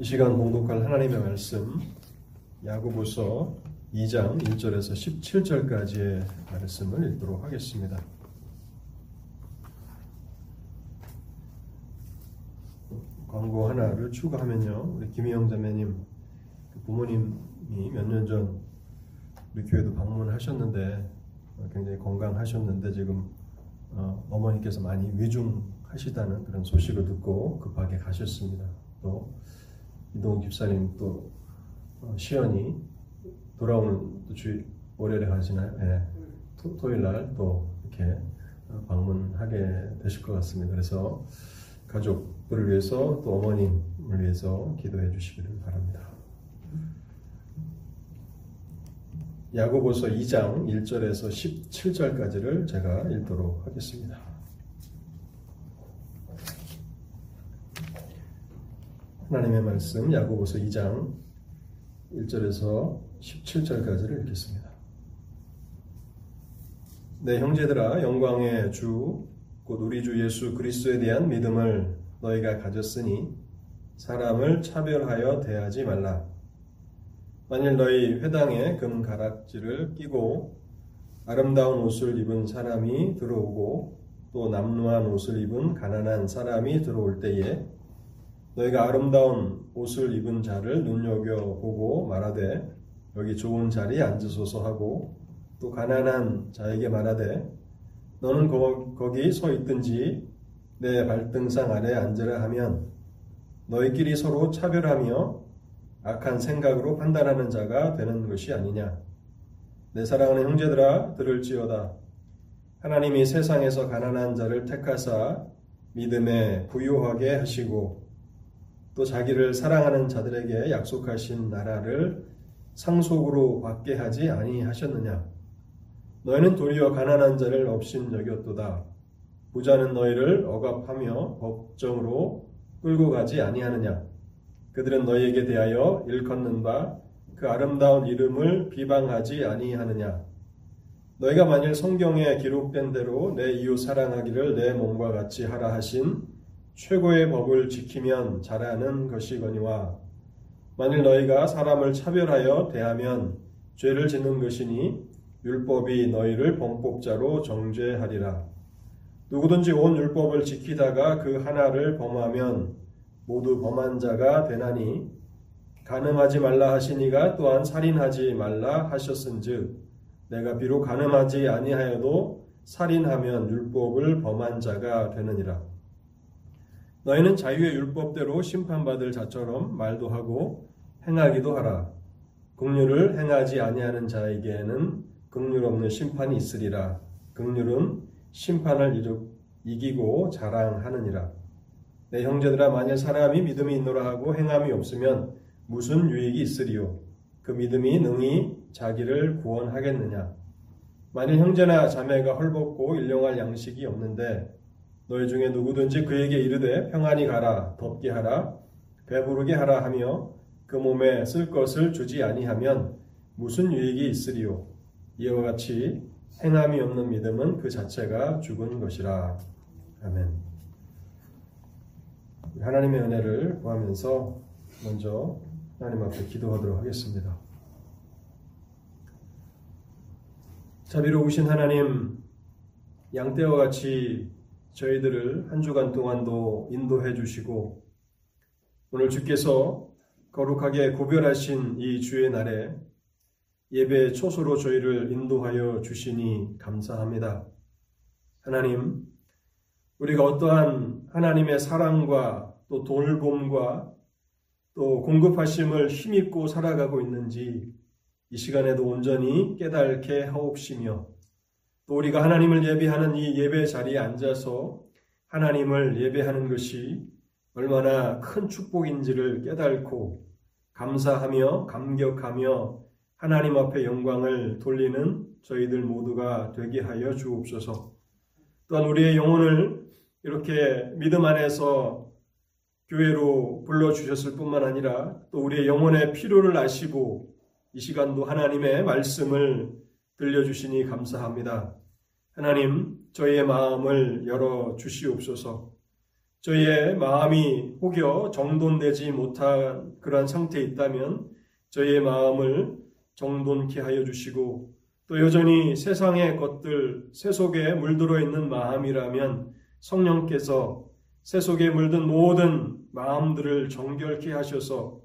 이 시간 봉독할 하나님의 말씀 야고보서 2장 1절에서 17절까지의 말씀을 읽도록 하겠습니다. 광고 하나를 추가하면요. 우리 김희영 자매님 그 부모님이 몇 년 전 우리 교회도 방문하셨는데 굉장히 건강하셨는데 지금 어, 어머니께서 많이 위중하시다는 그런 소식을 듣고 급하게 가셨습니다. 또 이동 집사님 또 어, 시연이 돌아오는 또 주일 월요일에 가시나요? 예. 토, 토요일 날 또 이렇게 어, 방문하게 되실 것 같습니다. 그래서 가족들을 위해서 또 어머님을 위해서 기도해 주시기를 바랍니다. 야고보서 2장 1절에서 17절까지를 제가 읽도록 하겠습니다. 하나님의 말씀 야고보서 2장 1절에서 17절까지를 읽겠습니다. 내 형제들아 영광의 주 곧 우리 주 예수 그리스도에 대한 믿음을 너희가 가졌으니 사람을 차별하여 대하지 말라. 만일 너희 회당에 금 가락지를 끼고 아름다운 옷을 입은 사람이 들어오고 또 남루한 옷을 입은 가난한 사람이 들어올 때에 너희가 아름다운 옷을 입은 자를 눈여겨보고 말하되 여기 좋은 자리에 앉으소서 하고 또 가난한 자에게 말하되 너는 거, 기서 있든지 내 발등상 아래 앉으라 하면 너희끼리 서로 차별하며 악한 생각으로 판단하는 자가 되는 것이 아니냐. 내 사랑하는 형제들아 들을지어다. 하나님이 세상에서 가난한 자를 택하사 믿음에 부유하게 하시고 또 자기를 사랑하는 자들에게 약속하신 나라를 상속으로 받게 하지 아니하셨느냐? 너희는 도리어 가난한 자를 없인 여겼도다. 부자는 너희를 억압하며 법정으로 끌고 가지 아니하느냐. 그들은 너희에게 대하여 일컫는 바 그 아름다운 이름을 비방하지 아니하느냐. 너희가 만일 성경에 기록된 대로 내 이웃 사랑하기를 내 몸과 같이 하라 하신 최고의 법을 지키면 잘하는 것이거니와 만일 너희가 사람을 차별하여 대하면 죄를 짓는 것이니 율법이 너희를 범법자로 정죄하리라. 누구든지 온 율법을 지키다가 그 하나를 범하면 모두 범한 자가 되나니 가늠하지 말라 하시니가 또한 살인하지 말라 하셨은즉 내가 비록 가늠하지 아니하여도 살인하면 율법을 범한 자가 되느니라. 너희는 자유의 율법대로 심판받을 자처럼 말도 하고 행하기도 하라. 국률을 행하지 아니하는 자에게는 극률 없는 심판이 있으리라. 극률은 심판을 이기고 자랑하느니라. 내 형제들아 만일 사람이 믿음이 있노라 하고 행함이 없으면 무슨 유익이 있으리요? 그 믿음이 능히 자기를 구원하겠느냐? 만일 형제나 자매가 헐벗고 일용할 양식이 없는데 너희 중에 누구든지 그에게 이르되 평안히 가라 덥게 하라 배부르게 하라 하며 그 몸에 쓸 것을 주지 아니하면 무슨 유익이 있으리요? 이와 같이 행함이 없는 믿음은 그 자체가 죽은 것이라. 아멘. 하나님의 은혜를 구하면서 먼저 하나님 앞에 기도하도록 하겠습니다. 자비로우신 하나님, 양떼와 같이 저희들을 한 주간 동안도 인도해 주시고 오늘 주께서 거룩하게 구별하신 이 주의 날에 예배 초소로 저희를 인도하여 주시니 감사합니다. 하나님, 우리가 어떠한 하나님의 사랑과 또 돌봄과 또 공급하심을 힘입고 살아가고 있는지 이 시간에도 온전히 깨닫게 하옵시며 또 우리가 하나님을 예배하는 이 예배 자리에 앉아서 하나님을 예배하는 것이 얼마나 큰 축복인지를 깨닫고 감사하며 감격하며 하나님 앞에 영광을 돌리는 저희들 모두가 되게 하여 주옵소서. 또한 우리의 영혼을 이렇게 믿음 안에서 교회로 불러주셨을 뿐만 아니라 또 우리의 영혼의 필요를 아시고 이 시간도 하나님의 말씀을 들려주시니 감사합니다. 하나님, 저희의 마음을 열어 주시옵소서. 저희의 마음이 혹여 정돈되지 못한 그러한 상태에 있다면 저희의 마음을 정돈케 하여 주시고 또 여전히 세상의 것들, 세속에 물들어 있는 마음이라면 성령께서 세속에 물든 모든 마음들을 정결케 하셔서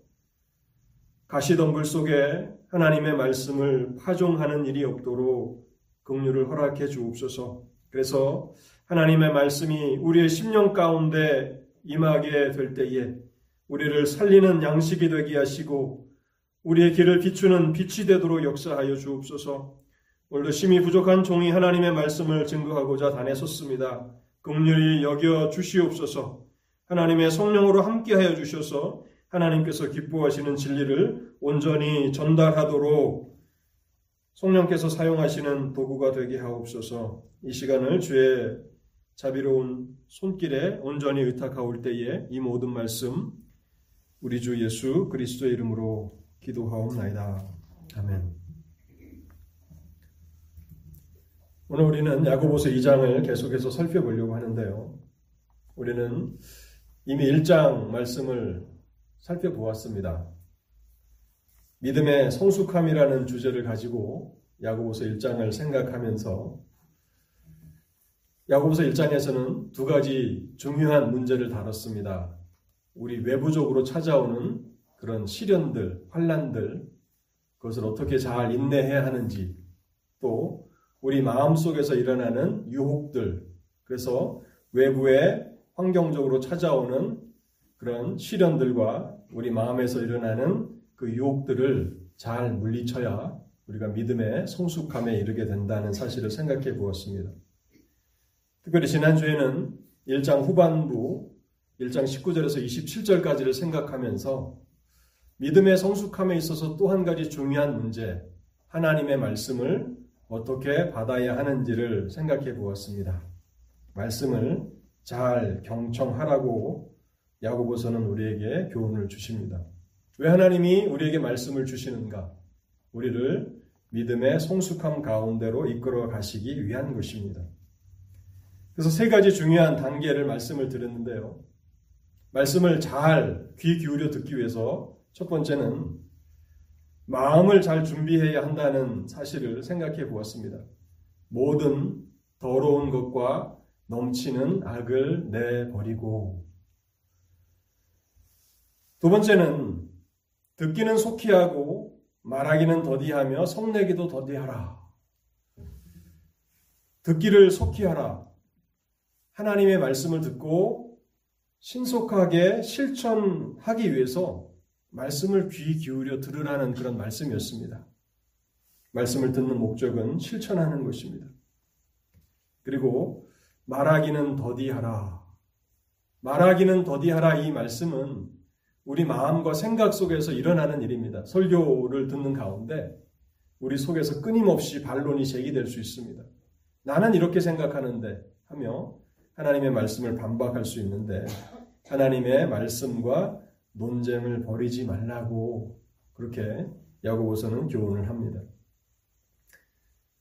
가시덤불 속에 하나님의 말씀을 파종하는 일이 없도록 긍휼을 허락해 주옵소서. 그래서 하나님의 말씀이 우리의 심령 가운데 임하게 될 때에 우리를 살리는 양식이 되게 하시고 우리의 길을 비추는 빛이 되도록 역사하여 주옵소서. 오늘도 심히 부족한 종이 하나님의 말씀을 증거하고자 단에 섰습니다. 긍휼히 여겨 주시옵소서. 하나님의 성령으로 함께하여 주셔서 하나님께서 기뻐하시는 진리를 온전히 전달하도록 성령께서 사용하시는 도구가 되게 하옵소서. 이 시간을 주의 자비로운 손길에 온전히 의탁하올 때에 이 모든 말씀 우리 주 예수 그리스도의 이름으로 기도하옵나이다. 아멘. 오늘 우리는 야고보서 2장을 계속해서 살펴보려고 하는데요. 우리는 이미 1장 말씀을 살펴보았습니다. 믿음의 성숙함이라는 주제를 가지고 야고보서 1장을 생각하면서 야고보서 1장에서는 두 가지 중요한 문제를 다뤘습니다. 우리 외부적으로 찾아오는 그런 시련들, 환란들, 그것을 어떻게 잘 인내해야 하는지, 또 우리 마음 속에서 일어나는 유혹들, 그래서 외부의 환경적으로 찾아오는 그런 시련들과 우리 마음에서 일어나는 그 유혹들을 잘 물리쳐야 우리가 믿음의 성숙함에 이르게 된다는 사실을 생각해 보았습니다. 특별히 지난주에는 1장 후반부 1장 19절에서 27절까지를 생각하면서 믿음의 성숙함에 있어서 또 한 가지 중요한 문제, 하나님의 말씀을 어떻게 받아야 하는지를 생각해 보았습니다. 말씀을 잘 경청하라고 야고보서는 우리에게 교훈을 주십니다. 왜 하나님이 우리에게 말씀을 주시는가? 우리를 믿음의 성숙함 가운데로 이끌어 가시기 위한 것입니다. 그래서 세 가지 중요한 단계를 말씀을 드렸는데요. 말씀을 잘 귀 기울여 듣기 위해서 첫 번째는 마음을 잘 준비해야 한다는 사실을 생각해 보았습니다. 모든 더러운 것과 넘치는 악을 내버리고 두 번째는 듣기는 속히 하고 말하기는 더디하며 성내기도 더디하라. 듣기를 속히 하라. 하나님의 말씀을 듣고 신속하게 실천하기 위해서 말씀을 귀 기울여 들으라는 그런 말씀이었습니다. 말씀을 듣는 목적은 실천하는 것입니다. 그리고 말하기는 더디하라. 말하기는 더디하라 이 말씀은 우리 마음과 생각 속에서 일어나는 일입니다. 설교를 듣는 가운데 우리 속에서 끊임없이 반론이 제기될 수 있습니다. 나는 이렇게 생각하는데 하며 하나님의 말씀을 반박할 수 있는데 하나님의 말씀과 논쟁을 벌이지 말라고 그렇게 야고보서는 교훈을 합니다.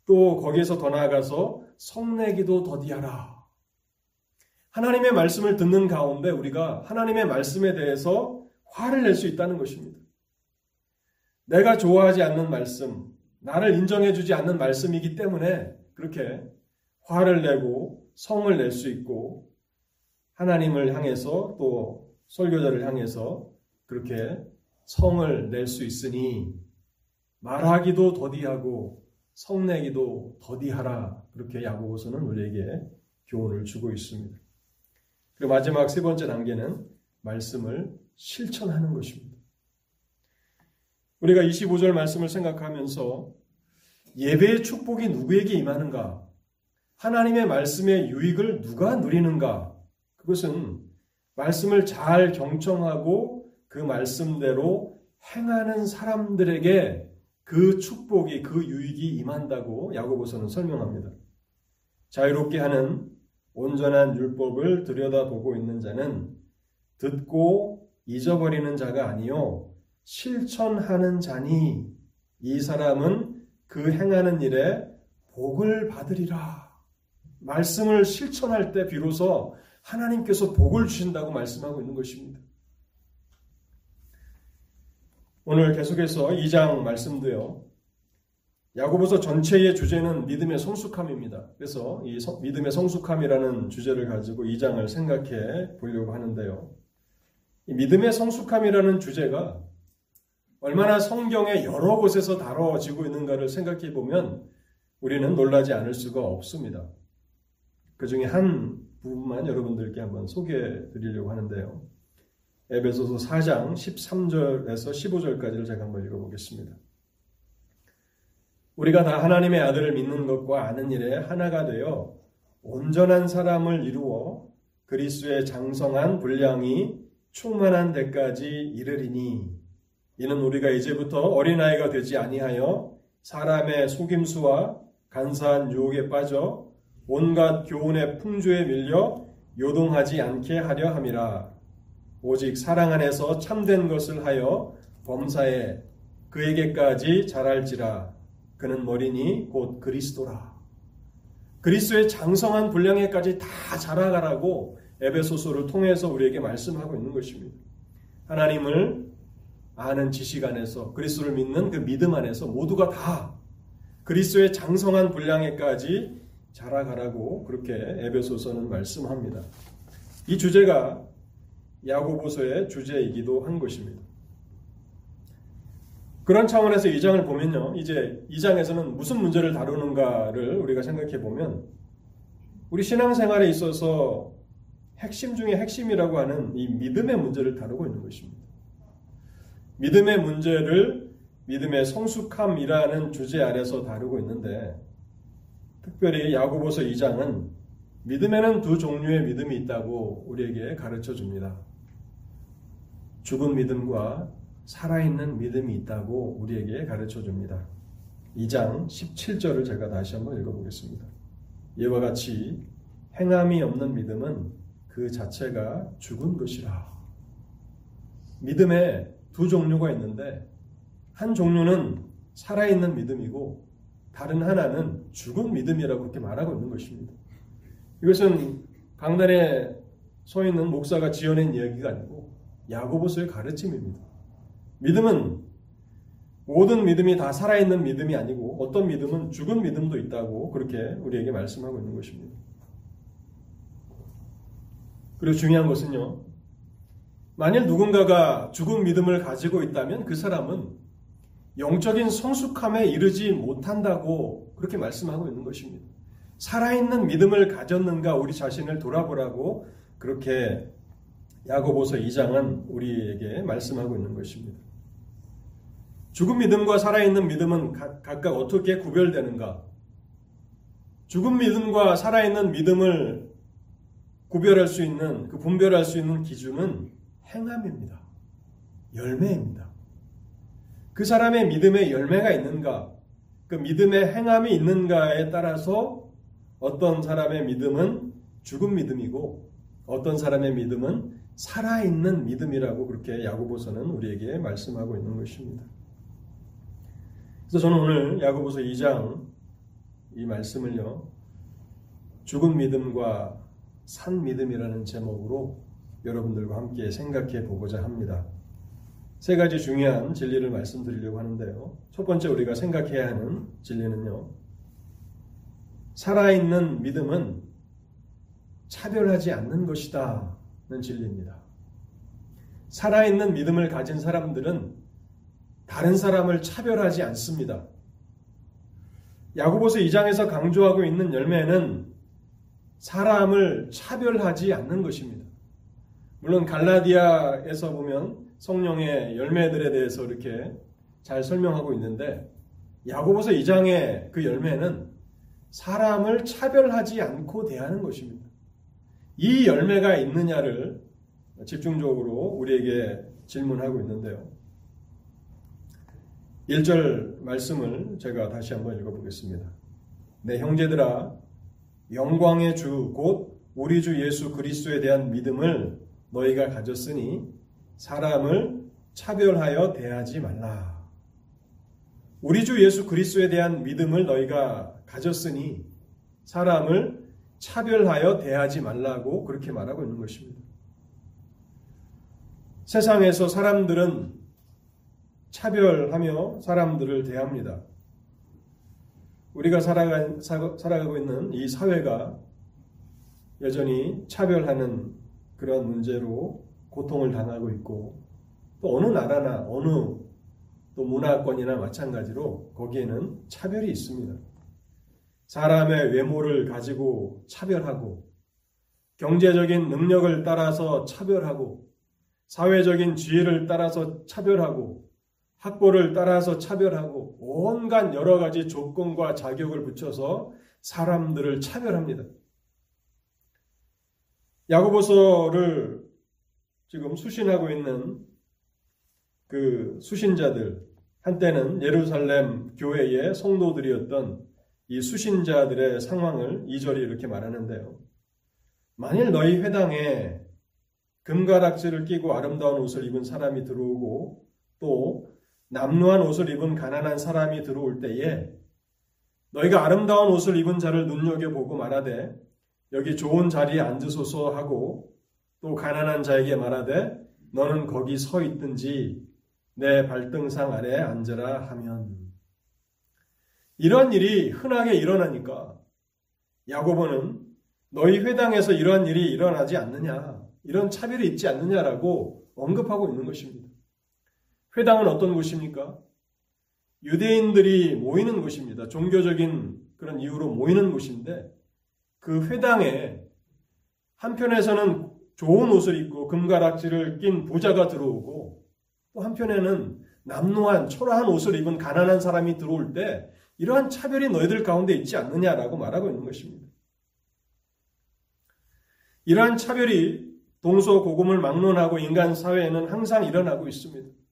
또 거기에서 더 나아가서 성내기도 더디하라. 하나님의 말씀을 듣는 가운데 우리가 하나님의 말씀에 대해서 화를 낼 수 있다는 것입니다. 내가 좋아하지 않는 말씀, 나를 인정해주지 않는 말씀이기 때문에 그렇게 화를 내고 성을 낼 수 있고 하나님을 향해서 또 설교자를 향해서 그렇게 성을 낼 수 있으니 말하기도 더디하고 성내기도 더디하라 그렇게 야고보서는 우리에게 교훈을 주고 있습니다. 그리고 마지막 세 번째 단계는 말씀을 실천하는 것입니다. 우리가 25절 말씀을 생각하면서 예배의 축복이 누구에게 임하는가? 하나님의 말씀의 유익을 누가 누리는가? 그것은 말씀을 잘 경청하고 그 말씀대로 행하는 사람들에게 그 축복이 그 유익이 임한다고 야고보서는 설명합니다. 자유롭게 하는 온전한 율법을 들여다보고 있는 자는 듣고 잊어버리는 자가 아니요 실천하는 자니 이 사람은 그 행하는 일에 복을 받으리라. 말씀을 실천할 때 비로소 하나님께서 복을 주신다고 말씀하고 있는 것입니다. 오늘 계속해서 2장 말씀도요. 야고보서 전체의 주제는 믿음의 성숙함입니다. 그래서 이 믿음의 성숙함이라는 주제를 가지고 2장을 생각해 보려고 하는데요. 믿음의 성숙함이라는 주제가 얼마나 성경의 여러 곳에서 다뤄지고 있는가를 생각해 보면 우리는 놀라지 않을 수가 없습니다. 그 중에 한 부분만 여러분들께 한번 소개해 드리려고 하는데요. 에베소서 4장 13절에서 15절까지를 제가 한번 읽어보겠습니다. 우리가 다 하나님의 아들을 믿는 것과 아는 일에 하나가 되어 온전한 사람을 이루어 그리스의 장성한 분량이 충만한 데까지 이르리니 이는 우리가 이제부터 어린아이가 되지 아니하여 사람의 속임수와 간사한 유혹에 빠져 온갖 교훈의 풍조에 밀려 요동하지 않게 하려 함이라. 오직 사랑 안에서 참된 것을 하여 범사에 그에게까지 자랄지라. 그는 머리니 곧 그리스도라. 그리스도의 장성한 분량에까지 다 자라가라고 에베소서를 통해서 우리에게 말씀하고 있는 것입니다. 하나님을 아는 지식 안에서 그리스도를 믿는 그 믿음 안에서 모두가 다 그리스도의 장성한 분량에까지 자라가라고 그렇게 에베소서는 말씀합니다. 이 주제가 야고보서의 주제이기도 한 것입니다. 그런 차원에서 이 장을 보면요. 이제 이 장에서는 무슨 문제를 다루는가를 우리가 생각해 보면 우리 신앙생활에 있어서 핵심 중에 핵심이라고 하는 이 믿음의 문제를 다루고 있는 것입니다. 믿음의 문제를 믿음의 성숙함이라는 주제 아래서 다루고 있는데 특별히 야고보서 2장은 믿음에는 두 종류의 믿음이 있다고 우리에게 가르쳐 줍니다. 죽은 믿음과 살아있는 믿음이 있다고 우리에게 가르쳐 줍니다. 2장 17절을 제가 다시 한번 읽어보겠습니다. 이와 같이 행함이 없는 믿음은 그 자체가 죽은 것이라. 믿음에 두 종류가 있는데 한 종류는 살아있는 믿음이고 다른 하나는 죽은 믿음이라고 그렇게 말하고 있는 것입니다. 이것은 강단에 서 있는 목사가 지어낸 이야기가 아니고 야고보서의 가르침입니다. 믿음은 모든 믿음이 다 살아있는 믿음이 아니고 어떤 믿음은 죽은 믿음도 있다고 그렇게 우리에게 말씀하고 있는 것입니다. 그리고 중요한 것은요. 만일 누군가가 죽은 믿음을 가지고 있다면 그 사람은 영적인 성숙함에 이르지 못한다고 그렇게 말씀하고 있는 것입니다. 살아있는 믿음을 가졌는가 우리 자신을 돌아보라고 그렇게 야고보서 2장은 우리에게 말씀하고 있는 것입니다. 죽은 믿음과 살아있는 믿음은 각각 어떻게 구별되는가? 죽은 믿음과 살아있는 믿음을 구별할 수 있는, 그 분별할 수 있는 기준은 행함입니다. 열매입니다. 그 사람의 믿음에 열매가 있는가, 그 믿음의 행함이 있는가에 따라서 어떤 사람의 믿음은 죽은 믿음이고 어떤 사람의 믿음은 살아있는 믿음이라고 그렇게 야고보서는 우리에게 말씀하고 있는 것입니다. 그래서 저는 오늘 야고보서 2장 이 말씀을요. 죽은 믿음과 산 믿음이라는 제목으로 여러분들과 함께 생각해 보고자 합니다. 세 가지 중요한 진리를 말씀드리려고 하는데요. 첫 번째 우리가 생각해야 하는 진리는요. 살아있는 믿음은 차별하지 않는 것이다. 는 진리입니다. 살아있는 믿음을 가진 사람들은 다른 사람을 차별하지 않습니다. 야고보서 2장에서 강조하고 있는 열매는 사람을 차별하지 않는 것입니다. 물론 갈라디아에서 보면 성령의 열매들에 대해서 이렇게 잘 설명하고 있는데 야고보서 2장의 그 열매는 사람을 차별하지 않고 대하는 것입니다. 이 열매가 있느냐를 집중적으로 우리에게 질문하고 있는데요. 1절 말씀을 제가 다시 한번 읽어보겠습니다. 내 형제들아 영광의 주 곧 우리 주 예수 그리스도에 대한 믿음을 너희가 가졌으니 사람을 차별하여 대하지 말라. 우리 주 예수 그리스도에 대한 믿음을 너희가 가졌으니 사람을 차별하여 대하지 말라고 그렇게 말하고 있는 것입니다. 세상에서 사람들은 차별하며 사람들을 대합니다. 우리가 살아가, 살아가고 있는 이 사회가 여전히 차별하는 그런 문제로 고통을 당하고 있고 또 어느 나라나 어느 또 문화권이나 마찬가지로 거기에는 차별이 있습니다. 사람의 외모를 가지고 차별하고 경제적인 능력을 따라서 차별하고 사회적인 지혜를 따라서 차별하고 학벌을 따라서 차별하고 온갖 여러 가지 조건과 자격을 붙여서 사람들을 차별합니다. 야고보서를 지금 수신하고 있는 그 수신자들 한때는 예루살렘 교회의 성도들이었던 이 수신자들의 상황을 이절이 이렇게 말하는데요. 만일 너희 회당에 금가락지를 끼고 아름다운 옷을 입은 사람이 들어오고 또 남루한 옷을 입은 가난한 사람이 들어올 때에 너희가 아름다운 옷을 입은 자를 눈여겨보고 말하되 여기 좋은 자리에 앉으소서 하고 또 가난한 자에게 말하되 너는 거기 서 있든지 내 발등상 아래 앉으라 하면 이런 일이 흔하게 일어나니까 야고보는 너희 회당에서 이러한 일이 일어나지 않느냐 이런 차별이 있지 않느냐라고 언급하고 있는 것입니다. 회당은 어떤 곳입니까? 유대인들이 모이는 곳입니다. 종교적인 그런 이유로 모이는 곳인데 그 회당에 한편에서는 좋은 옷을 입고 금가락지를 낀 부자가 들어오고 또 한편에는 남루한 초라한 옷을 입은 가난한 사람이 들어올 때 이러한 차별이 너희들 가운데 있지 않느냐라고 말하고 있는 것입니다. 이러한 차별이 동서고금을 막론하고 인간 사회에는 항상 일어나고 있습니다.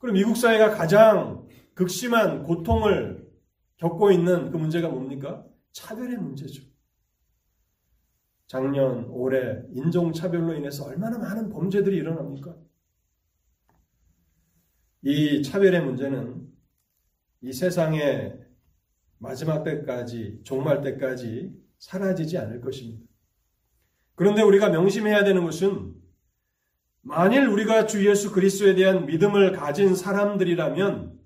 그럼 미국 사회가 가장 극심한 고통을 겪고 있는 그 문제가 뭡니까? 차별의 문제죠. 작년, 올해 인종차별로 인해서 얼마나 많은 범죄들이 일어납니까? 이 차별의 문제는 이 세상의 마지막 때까지, 종말 때까지 사라지지 않을 것입니다. 그런데 우리가 명심해야 되는 것은 만일 우리가 주 예수 그리스도에 대한 믿음을 가진 사람들이라면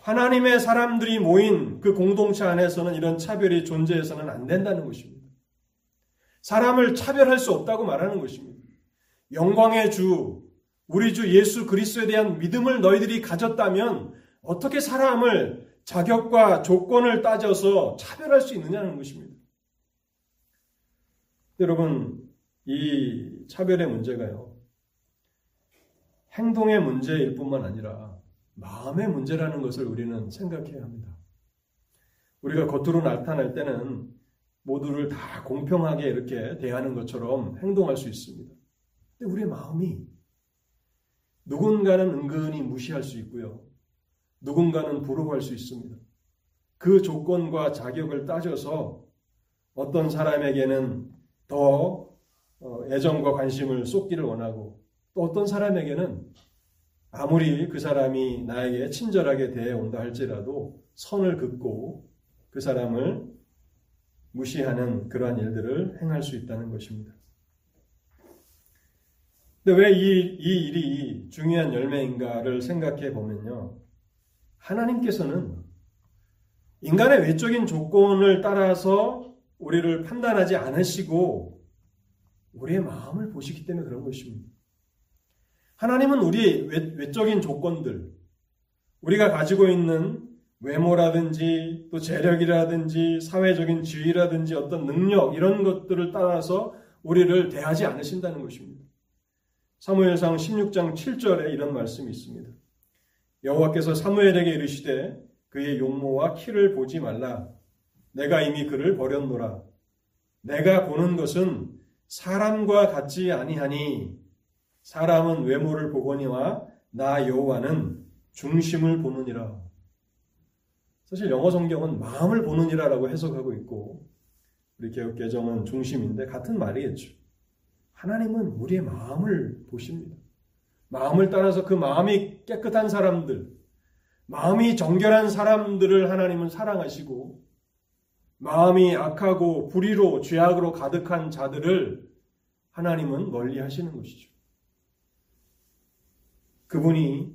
하나님의 사람들이 모인 그 공동체 안에서는 이런 차별이 존재해서는 안 된다는 것입니다. 사람을 차별할 수 없다고 말하는 것입니다. 영광의 주, 우리 주 예수 그리스도에 대한 믿음을 너희들이 가졌다면 어떻게 사람을 자격과 조건을 따져서 차별할 수 있느냐는 것입니다. 여러분, 이 차별의 문제가요. 행동의 문제일 뿐만 아니라 마음의 문제라는 것을 우리는 생각해야 합니다. 우리가 겉으로 나타날 때는 모두를 다 공평하게 이렇게 대하는 것처럼 행동할 수 있습니다. 근데 우리의 마음이 누군가는 은근히 무시할 수 있고요. 누군가는 부러워할 수 있습니다. 그 조건과 자격을 따져서 어떤 사람에게는 더 어, 애정과 관심을 쏟기를 원하고 또 어떤 사람에게는 아무리 그 사람이 나에게 친절하게 대해온다 할지라도 선을 긋고 그 사람을 무시하는 그러한 일들을 행할 수 있다는 것입니다. 근데 왜 이 이 일이 중요한 열매인가를 생각해 보면요. 하나님께서는 인간의 외적인 조건을 따라서 우리를 판단하지 않으시고 우리의 마음을 보시기 때문에 그런 것입니다. 하나님은 우리 외적인 조건들, 우리가 가지고 있는 외모라든지 또 재력이라든지 사회적인 지위라든지 어떤 능력 이런 것들을 따라서 우리를 대하지 않으신다는 것입니다. 사무엘상 16장 7절에 이런 말씀이 있습니다. 여호와께서 사무엘에게 이르시되 그의 용모와 키를 보지 말라. 내가 이미 그를 버렸노라. 내가 보는 것은 사람과 같지 아니하니 사람은 외모를 보거니와 나 여호와는 중심을 보느니라. 사실 영어 성경은 마음을 보느니라라고 해석하고 있고 우리 개혁 개정은 중심인데 같은 말이겠죠. 하나님은 우리의 마음을 보십니다. 마음을 따라서 그 마음이 깨끗한 사람들, 마음이 정결한 사람들을 하나님은 사랑하시고 마음이 악하고 불의로 죄악으로 가득한 자들을 하나님은 멀리 하시는 것이죠. 그분이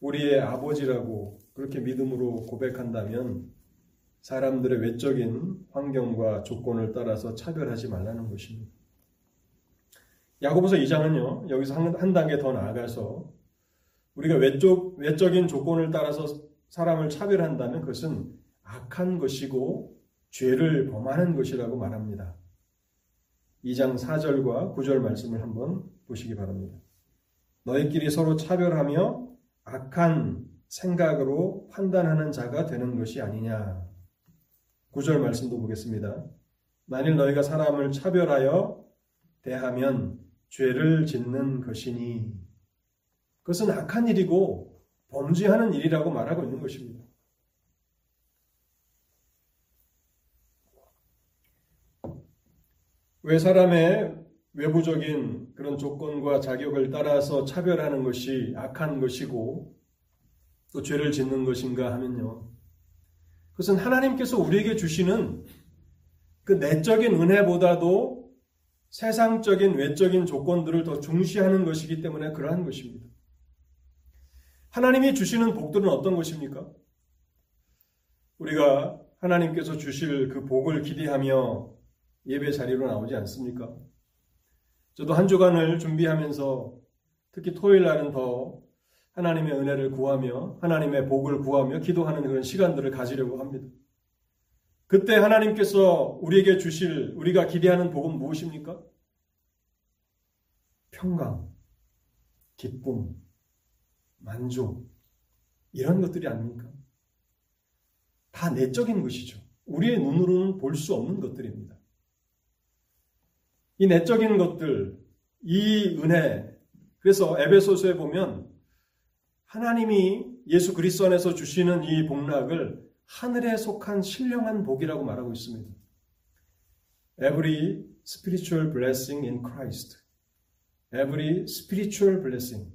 우리의 아버지라고 그렇게 믿음으로 고백한다면 사람들의 외적인 환경과 조건을 따라서 차별하지 말라는 것입니다. 야고보서 2장은요, 여기서 한, 한 단계 더 나아가서 우리가 외적, 외적인 조건을 따라서 사람을 차별한다면 그것은 악한 것이고 죄를 범하는 것이라고 말합니다. 2장 4절과 9절 말씀을 한번 보시기 바랍니다. 너희끼리 서로 차별하며 악한 생각으로 판단하는 자가 되는 것이 아니냐. 9절 말씀도 보겠습니다. 만일 너희가 사람을 차별하여 대하면 죄를 짓는 것이니 그것은 악한 일이고 범죄하는 일이라고 말하고 있는 것입니다. 왜 사람의 외부적인 그런 조건과 자격을 따라서 차별하는 것이 악한 것이고 또 죄를 짓는 것인가 하면요. 그것은 하나님께서 우리에게 주시는 그 내적인 은혜보다도 세상적인 외적인 조건들을 더 중시하는 것이기 때문에 그러한 것입니다. 하나님이 주시는 복들은 어떤 것입니까? 우리가 하나님께서 주실 그 복을 기대하며 예배 자리로 나오지 않습니까? 저도 한 주간을 준비하면서 특히 토요일 날은 더 하나님의 은혜를 구하며 하나님의 복을 구하며 기도하는 그런 시간들을 가지려고 합니다. 그때 하나님께서 우리에게 주실 우리가 기대하는 복은 무엇입니까? 평강, 기쁨, 만족 이런 것들이 아닙니까? 다 내적인 것이죠. 우리의 눈으로는 볼 수 없는 것들입니다. 이 내적인 것들, 이 은혜, 그래서 에베소서에 보면 하나님이 예수 그리스도 안에서 주시는 이 복락을 하늘에 속한 신령한 복이라고 말하고 있습니다. Every spiritual blessing in Christ. Every spiritual blessing.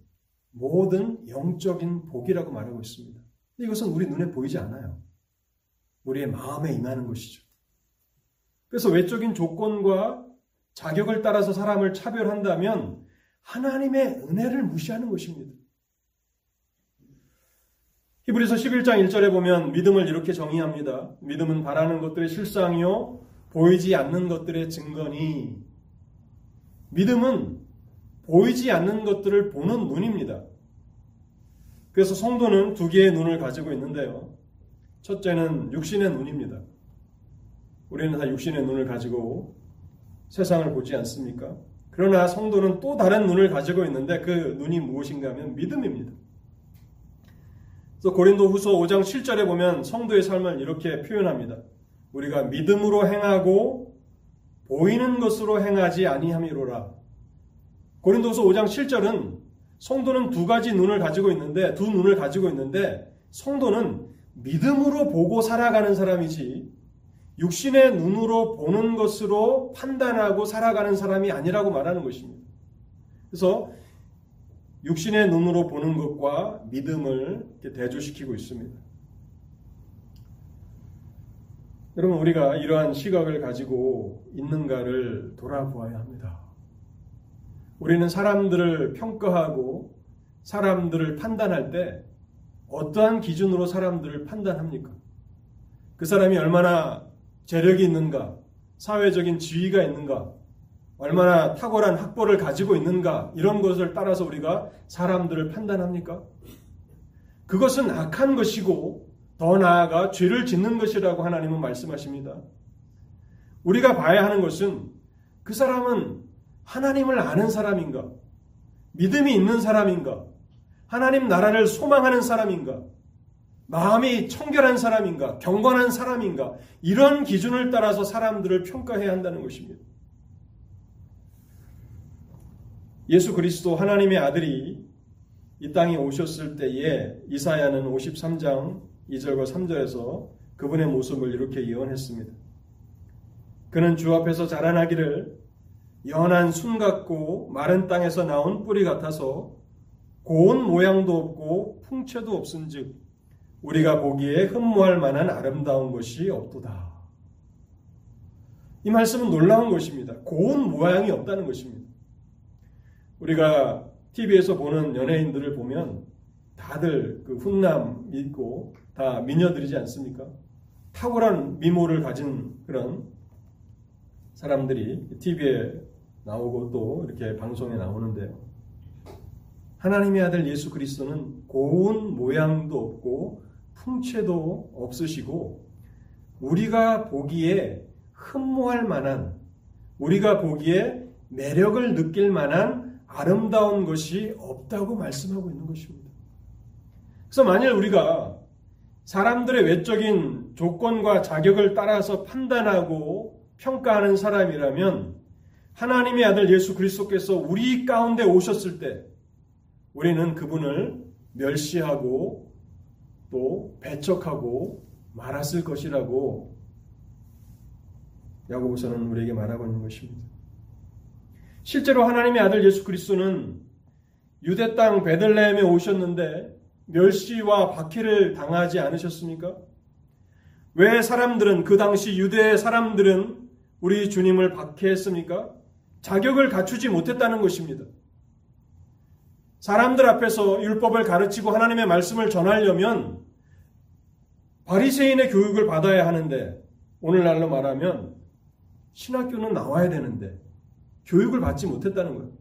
모든 영적인 복이라고 말하고 있습니다. 이것은 우리 눈에 보이지 않아요. 우리의 마음에 임하는 것이죠. 그래서 외적인 조건과 자격을 따라서 사람을 차별한다면 하나님의 은혜를 무시하는 것입니다. 히브리서 11장 1절에 보면 믿음을 이렇게 정의합니다. 믿음은 바라는 것들의 실상이요 보이지 않는 것들의 증거니 믿음은 보이지 않는 것들을 보는 눈입니다. 그래서 성도는 두 개의 눈을 가지고 있는데요. 첫째는 육신의 눈입니다. 우리는 다 육신의 눈을 가지고 세상을 보지 않습니까? 그러나 성도는 또 다른 눈을 가지고 있는데 그 눈이 무엇인가 하면 믿음입니다. 그래서 고린도 후서 5장 7절에 보면 성도의 삶을 이렇게 표현합니다. 우리가 믿음으로 행하고 보이는 것으로 행하지 아니함이로라. 고린도후서 5장 7절은 성도는 두 가지 눈을 가지고 있는데 두 눈을 가지고 있는데 성도는 믿음으로 보고 살아가는 사람이지 육신의 눈으로 보는 것으로 판단하고 살아가는 사람이 아니라고 말하는 것입니다. 그래서 육신의 눈으로 보는 것과 믿음을 대조시키고 있습니다. 여러분, 우리가 이러한 시각을 가지고 있는가를 돌아보아야 합니다. 우리는 사람들을 평가하고 사람들을 판단할 때 어떠한 기준으로 사람들을 판단합니까? 그 사람이 얼마나 재력이 있는가, 사회적인 지위가 있는가, 얼마나 탁월한 학벌을 가지고 있는가, 이런 것을 따라서 우리가 사람들을 판단합니까? 그것은 악한 것이고, 더 나아가 죄를 짓는 것이라고 하나님은 말씀하십니다. 우리가 봐야 하는 것은 그 사람은 하나님을 아는 사람인가? 믿음이 있는 사람인가? 하나님 나라를 소망하는 사람인가? 마음이 청결한 사람인가, 경건한 사람인가, 이런 기준을 따라서 사람들을 평가해야 한다는 것입니다. 예수 그리스도 하나님의 아들이 이 땅에 오셨을 때에 이사야는 53장 2절과 3절에서 그분의 모습을 이렇게 예언했습니다. 그는 주 앞에서 자라나기를 연한 순 같고 마른 땅에서 나온 뿌리 같아서 고운 모양도 없고 풍채도 없은즉 우리가 보기에 흠모할 만한 아름다운 것이 없도다. 이 말씀은 놀라운 것입니다. 고운 모양이 없다는 것입니다. 우리가 TV에서 보는 연예인들을 보면 다들 그 훈남 있고 다 미녀들이지 않습니까? 탁월한 미모를 가진 그런 사람들이 TV에 나오고 또 이렇게 방송에 나오는데요. 하나님의 아들 예수 그리스도는 고운 모양도 없고 풍채도 없으시고 우리가 보기에 흠모할 만한 우리가 보기에 매력을 느낄 만한 아름다운 것이 없다고 말씀하고 있는 것입니다. 그래서 만일 우리가 사람들의 외적인 조건과 자격을 따라서 판단하고 평가하는 사람이라면 하나님의 아들 예수 그리스도께서 우리 가운데 오셨을 때 우리는 그분을 멸시하고 또 배척하고 말았을 것이라고 야고보서는 우리에게 말하고 있는 것입니다. 실제로 하나님의 아들 예수 그리스도는 유대 땅 베들레헴에 오셨는데 멸시와 박해를 당하지 않으셨습니까? 왜 사람들은 그 당시 유대 사람들은 우리 주님을 박해했습니까? 자격을 갖추지 못했다는 것입니다. 사람들 앞에서 율법을 가르치고 하나님의 말씀을 전하려면 바리새인의 교육을 받아야 하는데 오늘날로 말하면 신학교는 나와야 되는데 교육을 받지 못했다는 거예요.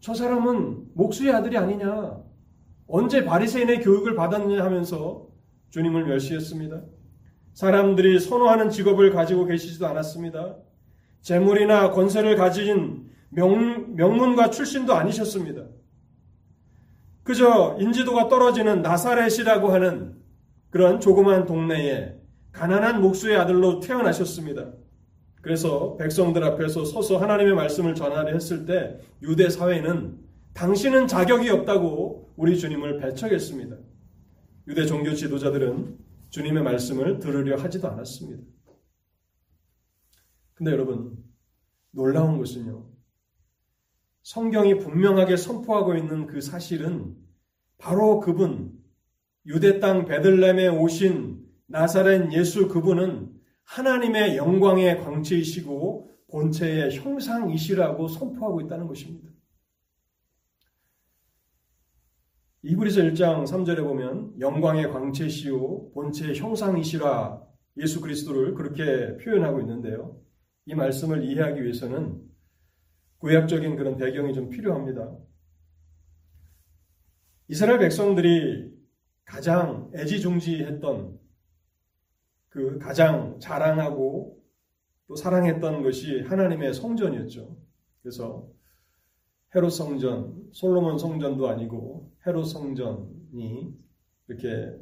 저 사람은 목수의 아들이 아니냐? 언제 바리새인의 교육을 받았느냐 하면서 주님을 멸시했습니다. 사람들이 선호하는 직업을 가지고 계시지도 않았습니다. 재물이나 권세를 가진 명, 명문가 출신도 아니셨습니다. 그저 인지도가 떨어지는 나사렛이라고 하는 그런 조그만 동네에 가난한 목수의 아들로 태어나셨습니다. 그래서 백성들 앞에서 서서 하나님의 말씀을 전하려 했을 때 유대 사회는 당신은 자격이 없다고 우리 주님을 배척했습니다. 유대 종교 지도자들은 주님의 말씀을 들으려 하지도 않았습니다. 근데 여러분, 놀라운 것은요. 성경이 분명하게 선포하고 있는 그 사실은 바로 그분, 유대 땅 베들렘에 오신 나사렛 예수 그분은 하나님의 영광의 광채이시고 본체의 형상이시라고 선포하고 있다는 것입니다. 이브리서 1장 3절에 보면 영광의 광채시오 본체의 형상이시라 예수 그리스도를 그렇게 표현하고 있는데요. 이 말씀을 이해하기 위해서는 구약적인 그런 배경이 좀 필요합니다. 이스라엘 백성들이 가장 애지중지했던 그 가장 자랑하고 또 사랑했던 것이 하나님의 성전이었죠. 그래서 헤롯 성전, 솔로몬 성전도 아니고 헤롯 성전이 이렇게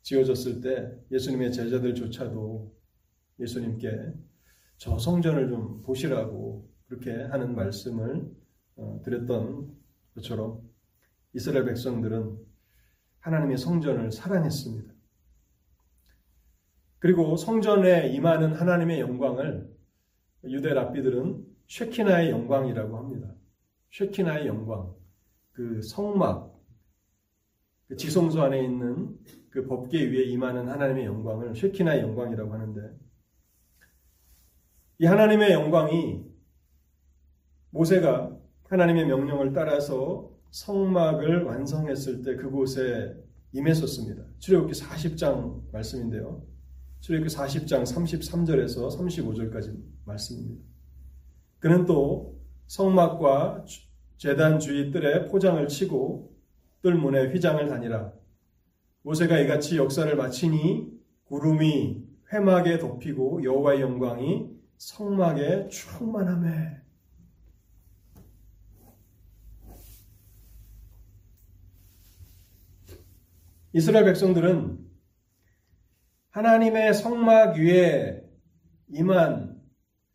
지어졌을 때 예수님의 제자들조차도 예수님께 저 성전을 좀 보시라고 그렇게 하는 말씀을 어, 드렸던 것처럼 이스라엘 백성들은 하나님의 성전을 사랑했습니다. 그리고 성전에 임하는 하나님의 영광을 유대 랍비들은 쉐키나의 영광이라고 합니다. 쉐키나의 영광, 그 성막, 그 지성소 안에 있는 그 법계 위에 임하는 하나님의 영광을 쉐키나의 영광이라고 하는데 이 하나님의 영광이 모세가 하나님의 명령을 따라서 성막을 완성했을 때 그곳에 임했었습니다. 출애굽기 40장 말씀인데요. 출애굽기 40장 33절에서 35절까지 말씀입니다. 그는 또 성막과 재단 주위 뜰에 포장을 치고 뜰 문에 휘장을 다니라. 모세가 이같이 역사를 마치니 구름이 회막에 덮이고 여호와의 영광이 성막에 충만함에 이스라엘 백성들은 하나님의 성막 위에 임한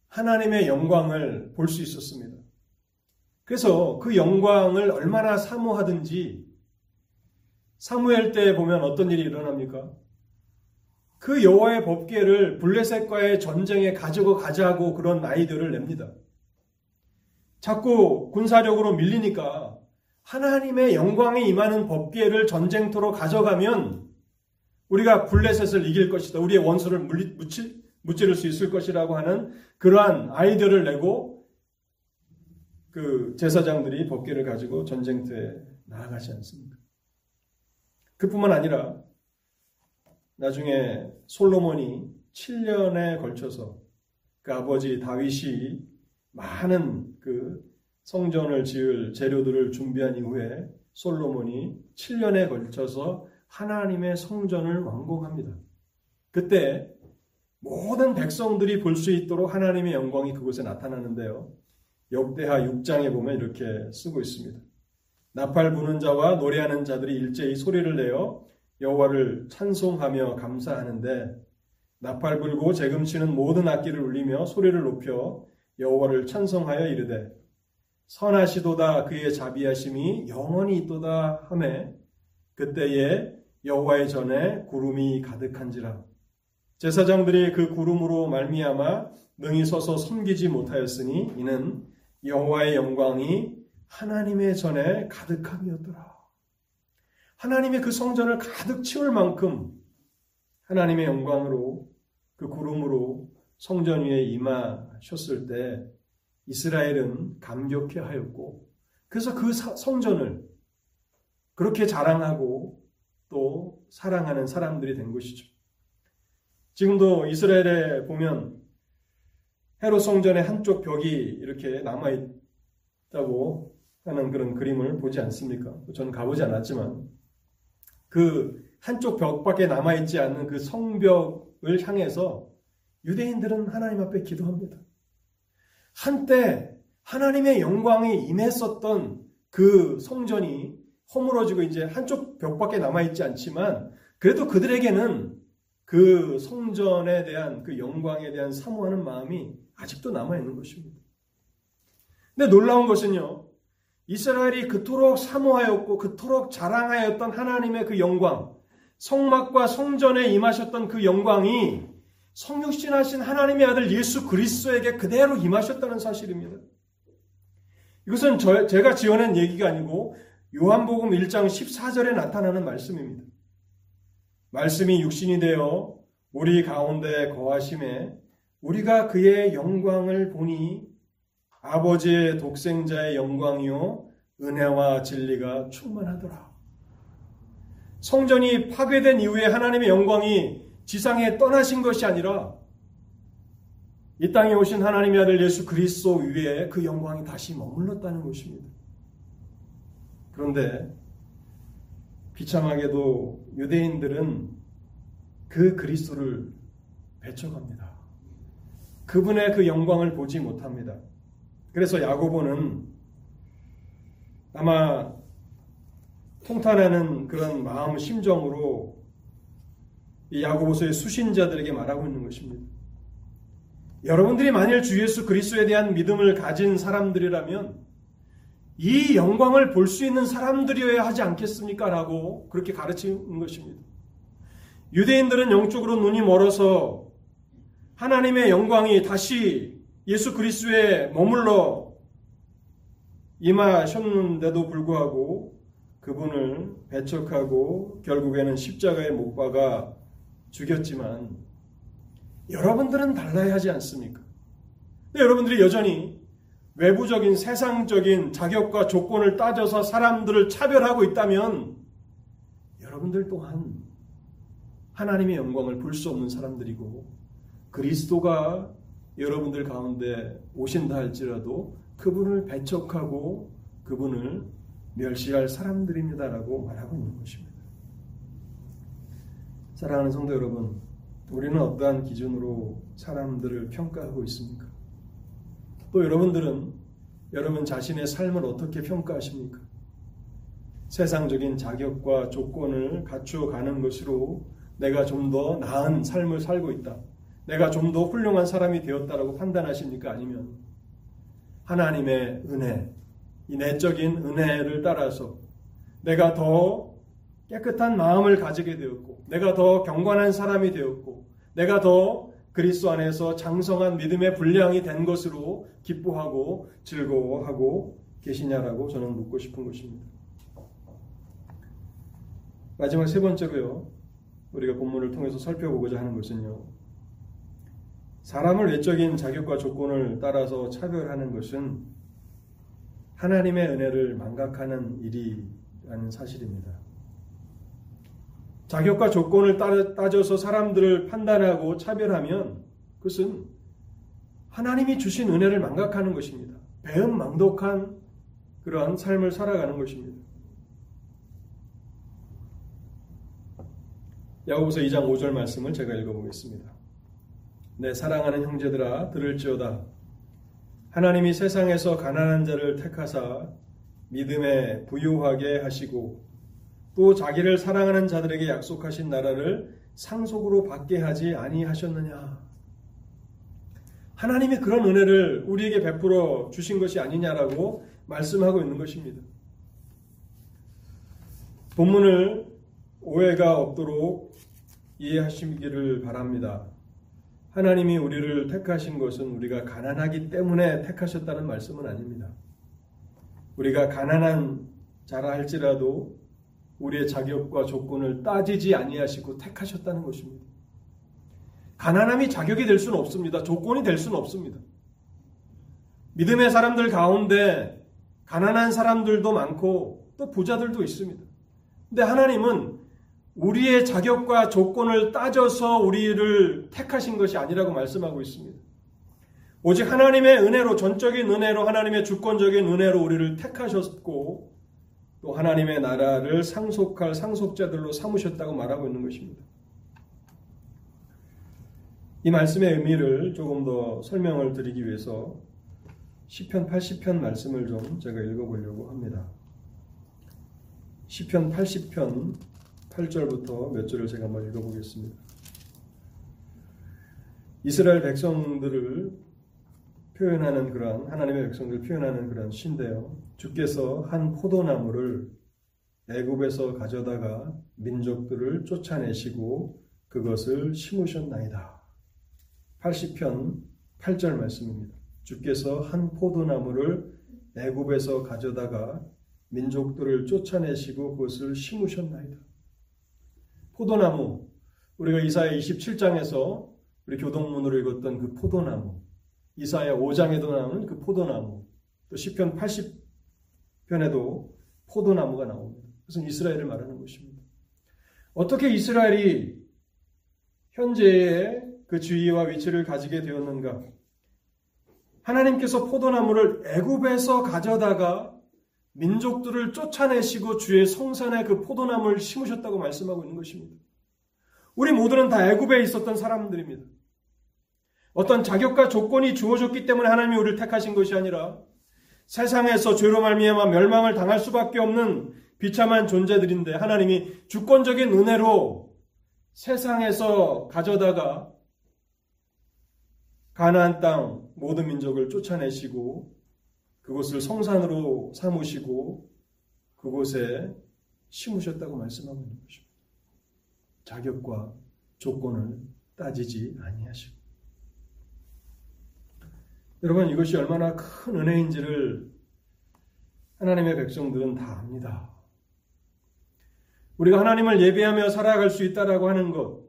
하나님의 영광을 볼 수 있었습니다. 그래서 그 영광을 얼마나 사모하든지 사무엘 때 보면 어떤 일이 일어납니까? 그 여호와의 법궤를 블레셋과의 전쟁에 가지고 가자고 그런 아이들을 냅니다. 자꾸 군사력으로 밀리니까 하나님의 영광에 임하는 법궤를 전쟁터로 가져가면 우리가 블레셋을 이길 것이다. 우리의 원수를 물리, 무치, 무찌를 수 있을 것이라고 하는 그러한 아이디어를 내고 그 제사장들이 법계를 가지고 전쟁터에 나아가지 않습니까? 그뿐만 아니라 나중에 솔로몬이 7년에 걸쳐서 그 아버지 다윗이 많은 그 성전을 지을 재료들을 준비한 이후에 솔로몬이 7년에 걸쳐서 하나님의 성전을 완공합니다. 그때 모든 백성들이 볼 수 있도록 하나님의 영광이 그곳에 나타나는데요. 역대하 6장에 보면 이렇게 쓰고 있습니다. 나팔 부는 자와 노래하는 자들이 일제히 소리를 내어 여호와를 찬송하며 감사하는데 나팔 불고 재금치는 모든 악기를 울리며 소리를 높여 여호와를 찬송하여 이르되 선하시도다 그의 자비하심이 영원히 있도다 하매 그때에 여호와의 전에 구름이 가득한지라 제사장들이 그 구름으로 말미암아 능히 서서 섬기지 못하였으니 이는 여호와의 영광이 하나님의 전에 가득함이었더라. 하나님의 그 성전을 가득 채울 만큼 하나님의 영광으로 그 구름으로 성전 위에 임하셨을 때 이스라엘은 감격해 하였고 그래서 그 성전을 그렇게 자랑하고 또 사랑하는 사람들이 된 것이죠. 지금도 이스라엘에 보면 헤롯 성전의 한쪽 벽이 이렇게 남아 있다고 하는 그런 그림을 보지 않습니까? 저는 가보지 않았지만 그 한쪽 벽밖에 남아 있지 않는 그 성벽을 향해서 유대인들은 하나님 앞에 기도합니다. 한때 하나님의 영광이 임했었던 그 성전이 허물어지고 이제 한쪽 벽밖에 남아 있지 않지만 그래도 그들에게는 그 성전에 대한 그 영광에 대한 사모하는 마음이 아직도 남아 있는 것입니다. 근데 놀라운 것은요. 이스라엘이 그토록 사모하였고 그토록 자랑하였던 하나님의 그 영광, 성막과 성전에 임하셨던 그 영광이 성육신하신 하나님의 아들 예수 그리스도에게 그대로 임하셨다는 사실입니다. 이것은 저, 제가 지어낸 얘기가 아니고 요한복음 1장 14절에 나타나는 말씀입니다. 말씀이 육신이 되어 우리 가운데 거하심에 우리가 그의 영광을 보니 아버지의 독생자의 영광이요 은혜와 진리가 충만하더라. 성전이 파괴된 이후에 하나님의 영광이 지상에 떠나신 것이 아니라 이 땅에 오신 하나님의 아들 예수 그리스도 위에 그 영광이 다시 머물렀다는 것입니다. 그런데 비참하게도 유대인들은 그 그리스도를 배척합니다. 그분의 그 영광을 보지 못합니다. 그래서 야고보는 아마 통탄하는 그런 마음 심정으로 이 야고보서의 수신자들에게 말하고 있는 것입니다. 여러분들이 만일 주 예수 그리스도에 대한 믿음을 가진 사람들이라면 이 영광을 볼 수 있는 사람들이어야 하지 않겠습니까? 라고 그렇게 가르치는 것입니다. 유대인들은 영적으로 눈이 멀어서 하나님의 영광이 다시 예수 그리스도에 머물러 임하셨는데도 불구하고 그분을 배척하고 결국에는 십자가에 못 박아 죽였지만 여러분들은 달라야 하지 않습니까? 여러분들이 여전히 외부적인 세상적인 자격과 조건을 따져서 사람들을 차별하고 있다면 여러분들 또한 하나님의 영광을 볼 수 없는 사람들이고 그리스도가 여러분들 가운데 오신다 할지라도 그분을 배척하고 그분을 멸시할 사람들입니다라고 말하고 있는 것입니다. 사랑하는 성도 여러분, 우리는 어떠한 기준으로 사람들을 평가하고 있습니까? 또 여러분들은 여러분 자신의 삶을 어떻게 평가하십니까? 세상적인 자격과 조건을 갖추어 가는 것으로 내가 좀 더 나은 삶을 살고 있다. 내가 좀 더 훌륭한 사람이 되었다라고 판단하십니까? 아니면 하나님의 은혜, 이 내적인 은혜를 따라서 내가 더 깨끗한 마음을 가지게 되었고, 내가 더 경건한 사람이 되었고, 내가 더 그리스도 안에서 장성한 믿음의 분량이 된 것으로 기뻐하고 즐거워하고 계시냐라고 저는 묻고 싶은 것입니다. 마지막 세 번째로요. 우리가 본문을 통해서 살펴보고자 하는 것은요. 사람을 외적인 자격과 조건을 따라서 차별하는 것은 하나님의 은혜를 망각하는 일이라는 사실입니다. 자격과 조건을 따져서 사람들을 판단하고 차별하면 그것은 하나님이 주신 은혜를 망각하는 것입니다. 배은망덕한 그러한 삶을 살아가는 것입니다. 야고보서 2장 5절 말씀을 제가 읽어보겠습니다. 내 사랑하는 형제들아 들을지어다 하나님이 세상에서 가난한 자를 택하사 믿음에 부유하게 하시고 또 자기를 사랑하는 자들에게 약속하신 나라를 상속으로 받게 하지 아니하셨느냐 하나님이 그런 은혜를 우리에게 베풀어 주신 것이 아니냐라고 말씀하고 있는 것입니다. 본문을 오해가 없도록 이해하시기를 바랍니다. 하나님이 우리를 택하신 것은 우리가 가난하기 때문에 택하셨다는 말씀은 아닙니다. 우리가 가난한 자라 할지라도 우리의 자격과 조건을 따지지 아니하시고 택하셨다는 것입니다. 가난함이 자격이 될 수는 없습니다. 조건이 될 수는 없습니다. 믿음의 사람들 가운데 가난한 사람들도 많고 또 부자들도 있습니다. 근데 하나님은 우리의 자격과 조건을 따져서 우리를 택하신 것이 아니라고 말씀하고 있습니다. 오직 하나님의 은혜로 전적인 은혜로 하나님의 주권적인 은혜로 우리를 택하셨고 또 하나님의 나라를 상속할 상속자들로 삼으셨다고 말하고 있는 것입니다. 이 말씀의 의미를 조금 더 설명을 드리기 위해서 시편 80편 말씀을 좀 제가 읽어보려고 합니다. 시편 80편 8절부터 몇 절을 제가 한번 읽어보겠습니다. 이스라엘 백성들을 표현하는 그러한 하나님의 백성들을 표현하는 그러한 시인데요. 주께서 한 포도나무를 애굽에서 가져다가 민족들을 쫓아내시고 그것을 심으셨나이다. 80편 8절 말씀입니다. 주께서 한 포도나무를 애굽에서 가져다가 민족들을 쫓아내시고 그것을 심으셨나이다. 포도나무 우리가 이사야 27장에서 우리 교동문으로 읽었던 그 포도나무 이사야 5장에도 나오는 그 포도나무 또 시편 80편에도 포도나무가 나옵니다. 그것은 이스라엘을 말하는 것입니다. 어떻게 이스라엘이 현재의 그 주의와 위치를 가지게 되었는가? 하나님께서 포도나무를 애굽에서 가져다가 민족들을 쫓아내시고 주의 성산에 그 포도나무를 심으셨다고 말씀하고 있는 것입니다. 우리 모두는 다 애굽에 있었던 사람들입니다. 어떤 자격과 조건이 주어졌기 때문에 하나님이 우리를 택하신 것이 아니라 세상에서 죄로 말미암아 멸망을 당할 수밖에 없는 비참한 존재들인데 하나님이 주권적인 은혜로 세상에서 가져다가 가나안 땅 모든 민족을 쫓아내시고 그곳을 성산으로 삼으시고 그곳에 심으셨다고 말씀하고 있는 것입니다. 자격과 조건을 따지지 아니하시고 여러분 이것이 얼마나 큰 은혜인지를 하나님의 백성들은 다 압니다. 우리가 하나님을 예배하며 살아갈 수 있다라고 하는 것,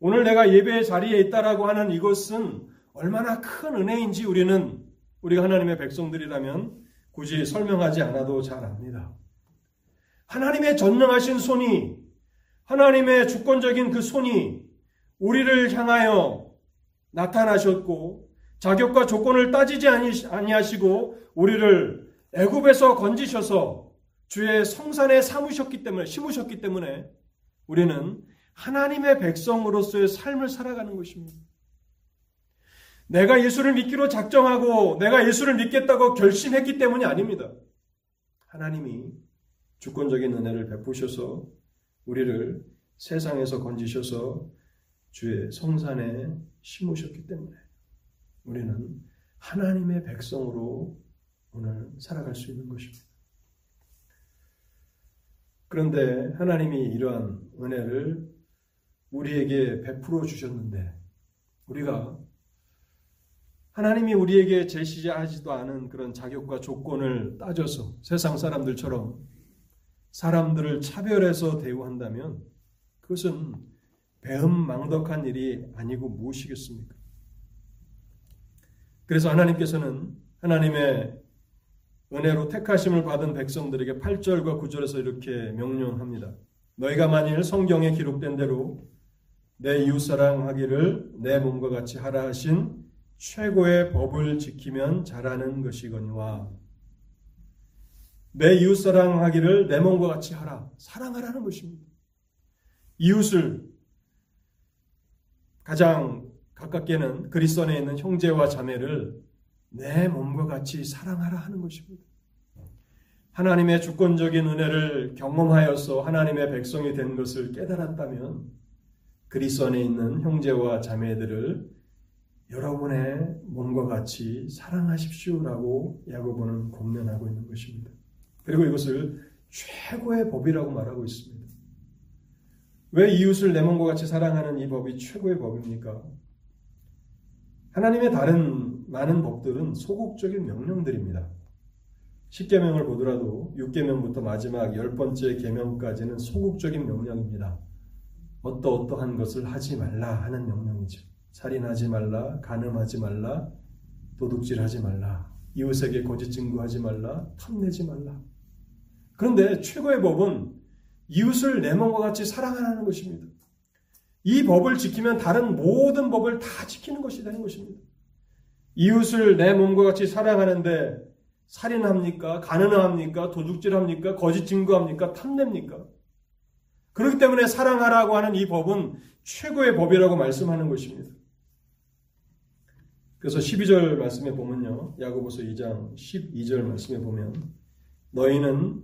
오늘 내가 예배의 자리에 있다라고 하는 이것은 얼마나 큰 은혜인지 우리는 우리가 하나님의 백성들이라면 굳이 설명하지 않아도 잘 압니다. 하나님의 전능하신 손이 하나님의 주권적인 그 손이 우리를 향하여 나타나셨고 자격과 조건을 따지지 아니하시고 우리를 애굽에서 건지셔서 주의 성산에 삼으셨기 때문에 심으셨기 때문에 우리는 하나님의 백성으로서의 삶을 살아가는 것입니다. 내가 예수를 믿기로 작정하고 내가 예수를 믿겠다고 결심했기 때문이 아닙니다. 하나님이 주권적인 은혜를 베푸셔서 우리를 세상에서 건지셔서 주의 성산에 심으셨기 때문에 우리는 하나님의 백성으로 오늘 살아갈 수 있는 것입니다. 그런데 하나님이 이러한 은혜를 우리에게 베풀어 주셨는데 우리가 하나님이 우리에게 제시하지도 않은 그런 자격과 조건을 따져서 세상 사람들처럼 사람들을 차별해서 대우한다면 그것은 배은망덕한 일이 아니고 무엇이겠습니까? 그래서 하나님께서는 하나님의 은혜로 택하심을 받은 백성들에게 8절과 9절에서 이렇게 명령합니다. 너희가 만일 성경에 기록된 대로 내 이웃 사랑하기를 내 몸과 같이 하라 하신 최고의 법을 지키면 잘하는 것이거니와 내 이웃 사랑하기를 내 몸과 같이 하라. 사랑하라는 것입니다. 이웃을 가장 가깝게는 그리스도 안에 있는 형제와 자매를 내 몸과 같이 사랑하라 하는 것입니다. 하나님의 주권적인 은혜를 경험하여서 하나님의 백성이 된 것을 깨달았다면 그리스도 안에 있는 형제와 자매들을 여러분의 몸과 같이 사랑하십시오라고 야고보는 권면하고 있는 것입니다. 그리고 이것을 최고의 법이라고 말하고 있습니다. 왜 이웃을 내 몸과 같이 사랑하는 이 법이 최고의 법입니까? 하나님의 다른 많은 법들은 소극적인 명령들입니다. 10계명을 보더라도 6계명부터 마지막 열 번째 계명까지는 소극적인 명령입니다. 어떠어떠한 것을 하지 말라 하는 명령이죠. 살인하지 말라, 간음하지 말라, 도둑질하지 말라, 이웃에게 거짓 증거하지 말라, 탐내지 말라. 그런데 최고의 법은 이웃을 내 몸과 같이 사랑하는 것입니다. 이 법을 지키면 다른 모든 법을 다 지키는 것이 되는 것입니다. 이웃을 내 몸과 같이 사랑하는데 살인합니까? 가난합니까? 도둑질합니까? 거짓 증거합니까? 탐냅니까? 그렇기 때문에 사랑하라고 하는 이 법은 최고의 법이라고 말씀하는 것입니다. 그래서 12절 말씀에 보면요. 야고보서 2장 12절 말씀에 보면 너희는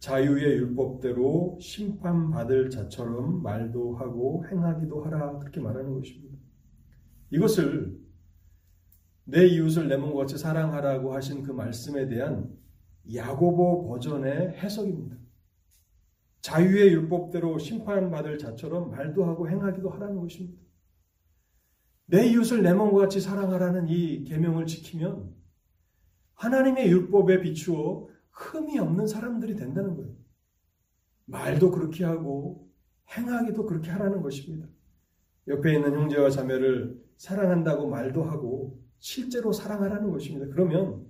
자유의 율법대로 심판받을 자처럼 말도 하고 행하기도 하라 그렇게 말하는 것입니다. 이것을 내 이웃을 내 몸과 같이 사랑하라고 하신 그 말씀에 대한 야고보 버전의 해석입니다. 자유의 율법대로 심판받을 자처럼 말도 하고 행하기도 하라는 것입니다. 내 이웃을 내 몸과 같이 사랑하라는 이 계명을 지키면 하나님의 율법에 비추어 흠이 없는 사람들이 된다는 거예요. 말도 그렇게 하고 행하기도 그렇게 하라는 것입니다. 옆에 있는 형제와 자매를 사랑한다고 말도 하고 실제로 사랑하라는 것입니다. 그러면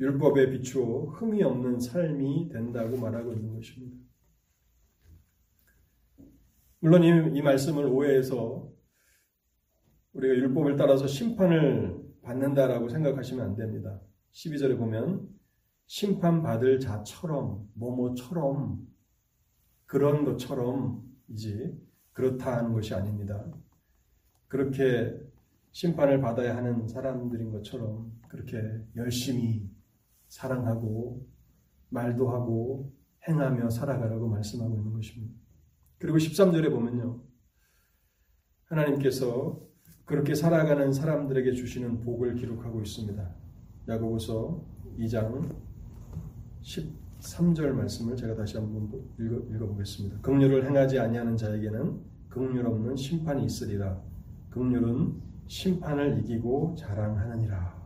율법에 비추어 흠이 없는 삶이 된다고 말하고 있는 것입니다. 물론 이, 이 말씀을 오해해서 우리가 율법을 따라서 심판을 받는다라고 생각하시면 안 됩니다. 12절에 보면 심판받을 자처럼, 뭐뭐처럼, 그런 것처럼 이제 그렇다 하는 것이 아닙니다. 그렇게 심판을 받아야 하는 사람들인 것처럼 그렇게 열심히 사랑하고 말도 하고 행하며 살아가라고 말씀하고 있는 것입니다. 그리고 13절에 보면요. 하나님께서 그렇게 살아가는 사람들에게 주시는 복을 기록하고 있습니다. 야고보서 2장 13절 말씀을 제가 다시 한번 읽어, 읽어 보겠습니다. 긍휼을 행하지 아니하는 자에게는 긍휼 없는 심판이 있으리라. 긍휼은 심판을 이기고 자랑하느니라.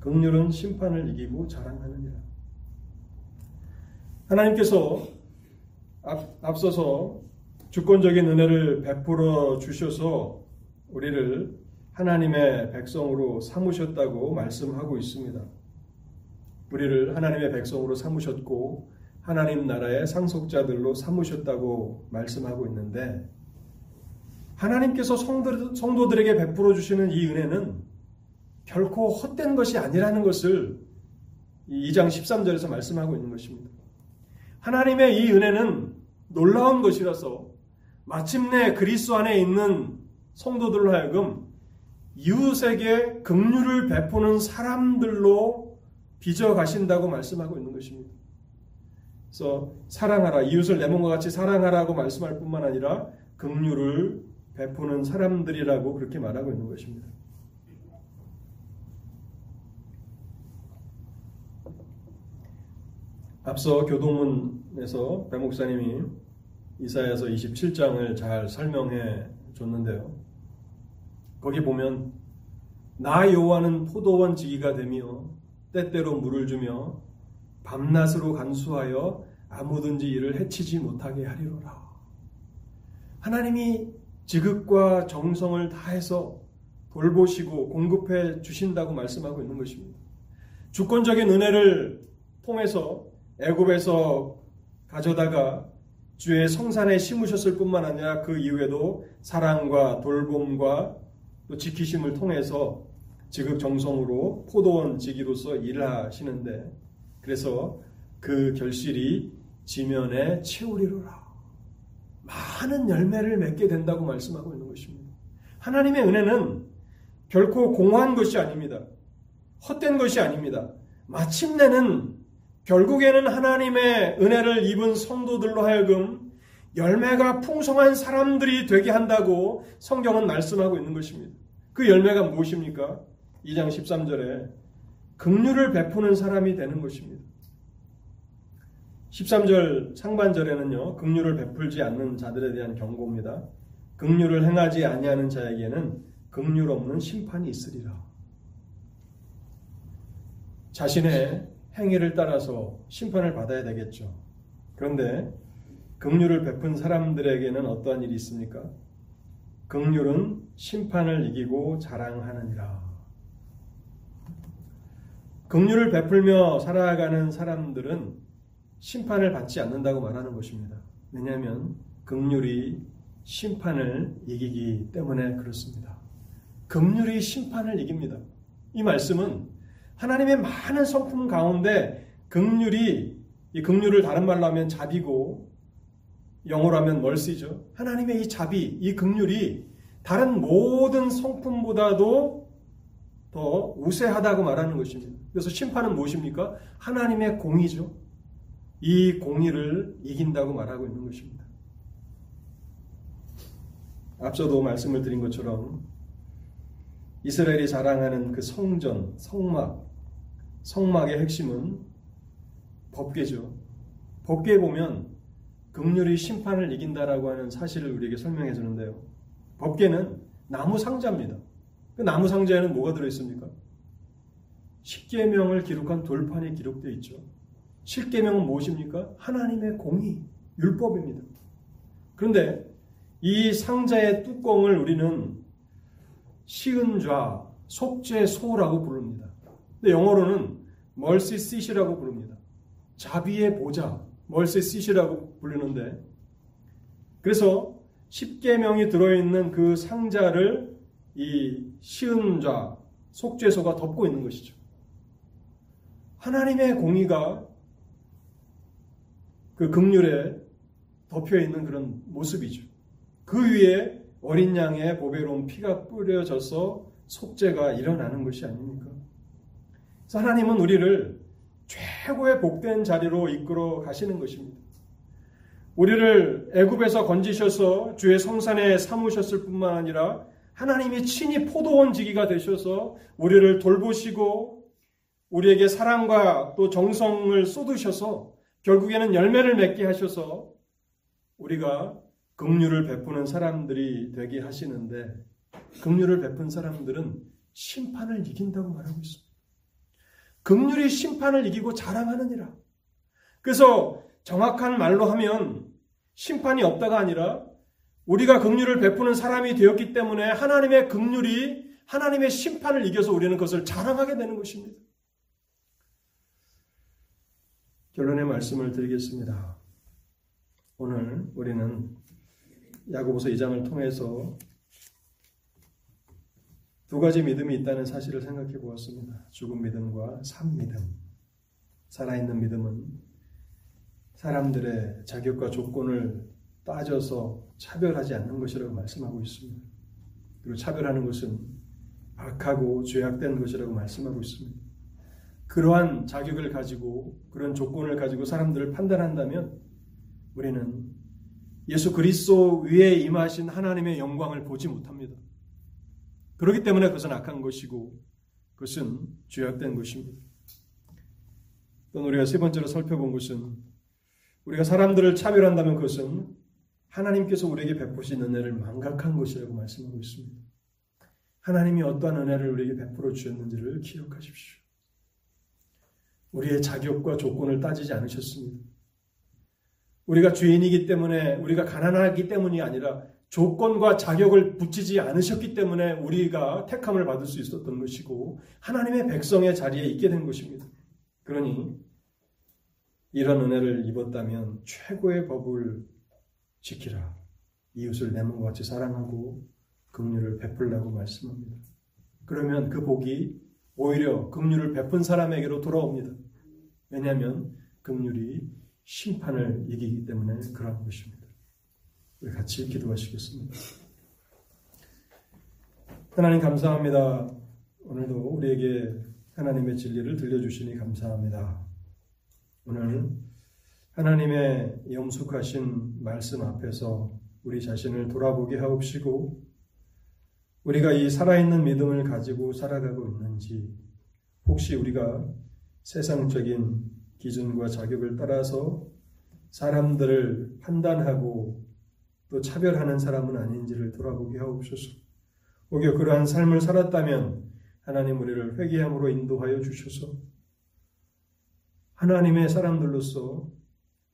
긍휼은 심판을 이기고 자랑하느니라. 하나님께서 앞, 앞서서 주권적인 은혜를 베풀어 주셔서 우리를 하나님의 백성으로 삼으셨다고 말씀하고 있습니다. 우리를 하나님의 백성으로 삼으셨고 하나님 나라의 상속자들로 삼으셨다고 말씀하고 있는데 하나님께서 성도, 들에게 베풀어 주시는 이 은혜는 결코 헛된 것이 아니라는 것을 2장 13절에서 말씀하고 있는 것입니다. 하나님의 이 은혜는 놀라운 것이라서 마침내 그리스도 안에 있는 성도들로 하여금 이웃에게 긍휼을 베푸는 사람들로 빚어 가신다고 말씀하고 있는 것입니다. 그래서 사랑하라 이웃을 내 몸과 같이 사랑하라고 말씀할 뿐만 아니라 긍휼을 베푸는 사람들이라고 그렇게 말하고 있는 것입니다. 앞서 교동문에서 배 목사님이 이사야서 27장을 잘 설명해 줬는데요. 거기 보면 나 여호와는 포도원 지기가 되며 때때로 물을 주며 밤낮으로 간수하여 아무든지 이를 해치지 못하게 하리로라. 하나님이 지극과 정성을 다해서 돌보시고 공급해 주신다고 말씀하고 있는 것입니다. 주권적인 은혜를 통해서 애굽에서 가져다가 주의 성산에 심으셨을 뿐만 아니라 그 이후에도 사랑과 돌봄과 또 지키심을 통해서 지극 정성으로 포도원 지기로서 일하시는데 그래서 그 결실이 지면에 채우리로라. 많은 열매를 맺게 된다고 말씀하고 있는 것입니다. 하나님의 은혜는 결코 공허한 것이 아닙니다. 헛된 것이 아닙니다. 마침내는 결국에는 하나님의 은혜를 입은 성도들로 하여금 열매가 풍성한 사람들이 되게 한다고 성경은 말씀하고 있는 것입니다. 그 열매가 무엇입니까? 2장 13절에 긍휼을 베푸는 사람이 되는 것입니다. 13절 상반절에는요. 긍휼을 베풀지 않는 자들에 대한 경고입니다. 긍휼을 행하지 아니하는 자에게는 긍휼 없는 심판이 있으리라. 자신의 행위를 따라서 심판을 받아야 되겠죠. 그런데 긍휼을 베푼 사람들에게는 어떠한 일이 있습니까? 긍휼은 심판을 이기고 자랑하느니라. 긍휼을 베풀며 살아가는 사람들은 심판을 받지 않는다고 말하는 것입니다. 왜냐하면 긍휼이 심판을 이기기 때문에 그렇습니다. 긍휼이 심판을 이깁니다. 이 말씀은 하나님의 많은 성품 가운데 긍휼이 이 긍휼을 다른 말로 하면 자비고 영어로 하면 멀시죠. 하나님의 이 자비, 이 긍휼이 다른 모든 성품보다도 더 우세하다고 말하는 것입니다. 그래서 심판은 무엇입니까? 하나님의 공의죠. 이 공의를 이긴다고 말하고 있는 것입니다. 앞서도 말씀을 드린 것처럼 이스라엘이 자랑하는 그 성전, 성막, 성막의 핵심은 법계죠. 법계에 보면 극률이 심판을 이긴다라고 하는 사실을 우리에게 설명해 주는데요. 법계는 나무 상자입니다. 그 나무 상자에는 뭐가 들어 있습니까? 십계명을 기록한 돌판이 기록되어 있죠. 십계명은 무엇입니까? 하나님의 공의, 율법입니다. 그런데 이 상자의 뚜껑을 우리는 시은 좌, 속죄 소라고 부릅니다. 근데 영어로는 멀시 시시라고 부릅니다. 자비의 보좌, 멀시 시시라고 부르는데 그래서 십계명이 들어있는 그 상자를 이 시은좌, 속죄소가 덮고 있는 것이죠. 하나님의 공의가 그 극률에 덮여 있는 그런 모습이죠. 그 위에 어린 양의 보배로운 피가 뿌려져서 속죄가 일어나는 것이 아닙니까? 하나님은 우리를 최고의 복된 자리로 이끌어 가시는 것입니다. 우리를 애굽에서 건지셔서 주의 성산에 삼으셨을 뿐만 아니라 하나님이 친히 포도원 지기가 되셔서 우리를 돌보시고 우리에게 사랑과 또 정성을 쏟으셔서 결국에는 열매를 맺게 하셔서 우리가 긍휼을 베푸는 사람들이 되게 하시는데 긍휼을 베푼 사람들은 심판을 이긴다고 말하고 있습니다. 긍휼이 심판을 이기고 자랑하느니라. 그래서 정확한 말로 하면 심판이 없다가 아니라 우리가 긍휼을 베푸는 사람이 되었기 때문에 하나님의 긍휼이 하나님의 심판을 이겨서 우리는 그것을 자랑하게 되는 것입니다. 결론의 말씀을 드리겠습니다. 오늘 우리는 야고보서 2장을 통해서 두 가지 믿음이 있다는 사실을 생각해 보았습니다. 죽은 믿음과 산 믿음. 살아있는 믿음은 사람들의 자격과 조건을 따져서 차별하지 않는 것이라고 말씀하고 있습니다. 그리고 차별하는 것은 악하고 죄악된 것이라고 말씀하고 있습니다. 그러한 자격을 가지고 그런 조건을 가지고 사람들을 판단한다면 우리는 예수 그리스도 위에 임하신 하나님의 영광을 보지 못합니다. 그렇기 때문에 그것은 악한 것이고 그것은 죄악된 것입니다. 또 우리가 세 번째로 살펴본 것은 우리가 사람들을 차별한다면 그것은 하나님께서 우리에게 베푸신 은혜를 망각한 것이라고 말씀하고 있습니다. 하나님이 어떠한 은혜를 우리에게 베풀어 주셨는지를 기억하십시오. 우리의 자격과 조건을 따지지 않으셨습니다. 우리가 주인이기 때문에 우리가 가난하기 때문이 아니라 조건과 자격을 붙이지 않으셨기 때문에 우리가 택함을 받을 수 있었던 것이고 하나님의 백성의 자리에 있게 된 것입니다. 그러니 이런 은혜를 입었다면 최고의 법을 지키라. 이웃을 내 몸과 같이 사랑하고 긍휼을 베풀라고 말씀합니다. 그러면 그 복이 오히려 긍휼을 베푼 사람에게로 돌아옵니다. 왜냐하면 긍휼이 심판을 이기기 때문에 그러한 것입니다. 우리 같이 기도하시겠습니다. 하나님 감사합니다. 오늘도 우리에게 하나님의 진리를 들려주시니 감사합니다. 오늘 하나님의 영숙하신 말씀 앞에서 우리 자신을 돌아보게 하옵시고 우리가 이 살아있는 믿음을 가지고 살아가고 있는지 혹시 우리가 세상적인 기준과 자격을 따라서 사람들을 판단하고 또 차별하는 사람은 아닌지를 돌아보게 하옵소서. 오히려 그러한 삶을 살았다면 하나님 우리를 회개함으로 인도하여 주셔서 하나님의 사람들로서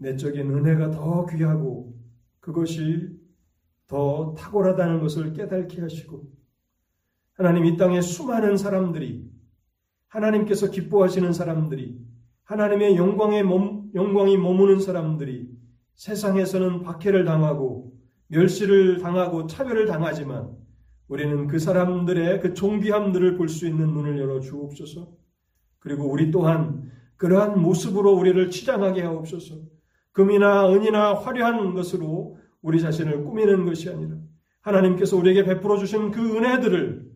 내적인 은혜가 더 귀하고 그것이 더 탁월하다는 것을 깨닫게 하시고 하나님 이 땅에 수많은 사람들이 하나님께서 기뻐하시는 사람들이 하나님의 영광의 몸, 영광이 머무는 사람들이 세상에서는 박해를 당하고 멸시를 당하고 차별을 당하지만 우리는 그 사람들의 그 존귀함들을 볼 수 있는 눈을 열어 주옵소서. 그리고 우리 또한 그러한 모습으로 우리를 치장하게 하옵소서. 금이나 은이나 화려한 것으로 우리 자신을 꾸미는 것이 아니라 하나님께서 우리에게 베풀어 주신 그 은혜들을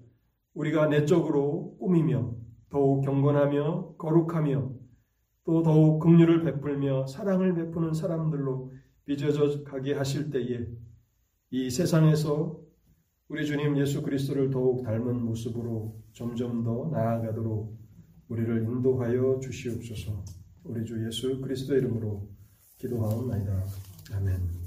우리가 내적으로 꾸미며 더욱 경건하며 거룩하며 또 더욱 긍휼을 베풀며 사랑을 베푸는 사람들로 빚어져 가게 하실 때에 이 세상에서 우리 주님 예수 그리스도를 더욱 닮은 모습으로 점점 더 나아가도록 우리를 인도하여 주시옵소서. 우리 주 예수 그리스도 이름으로 기도하옵나이다. 아멘.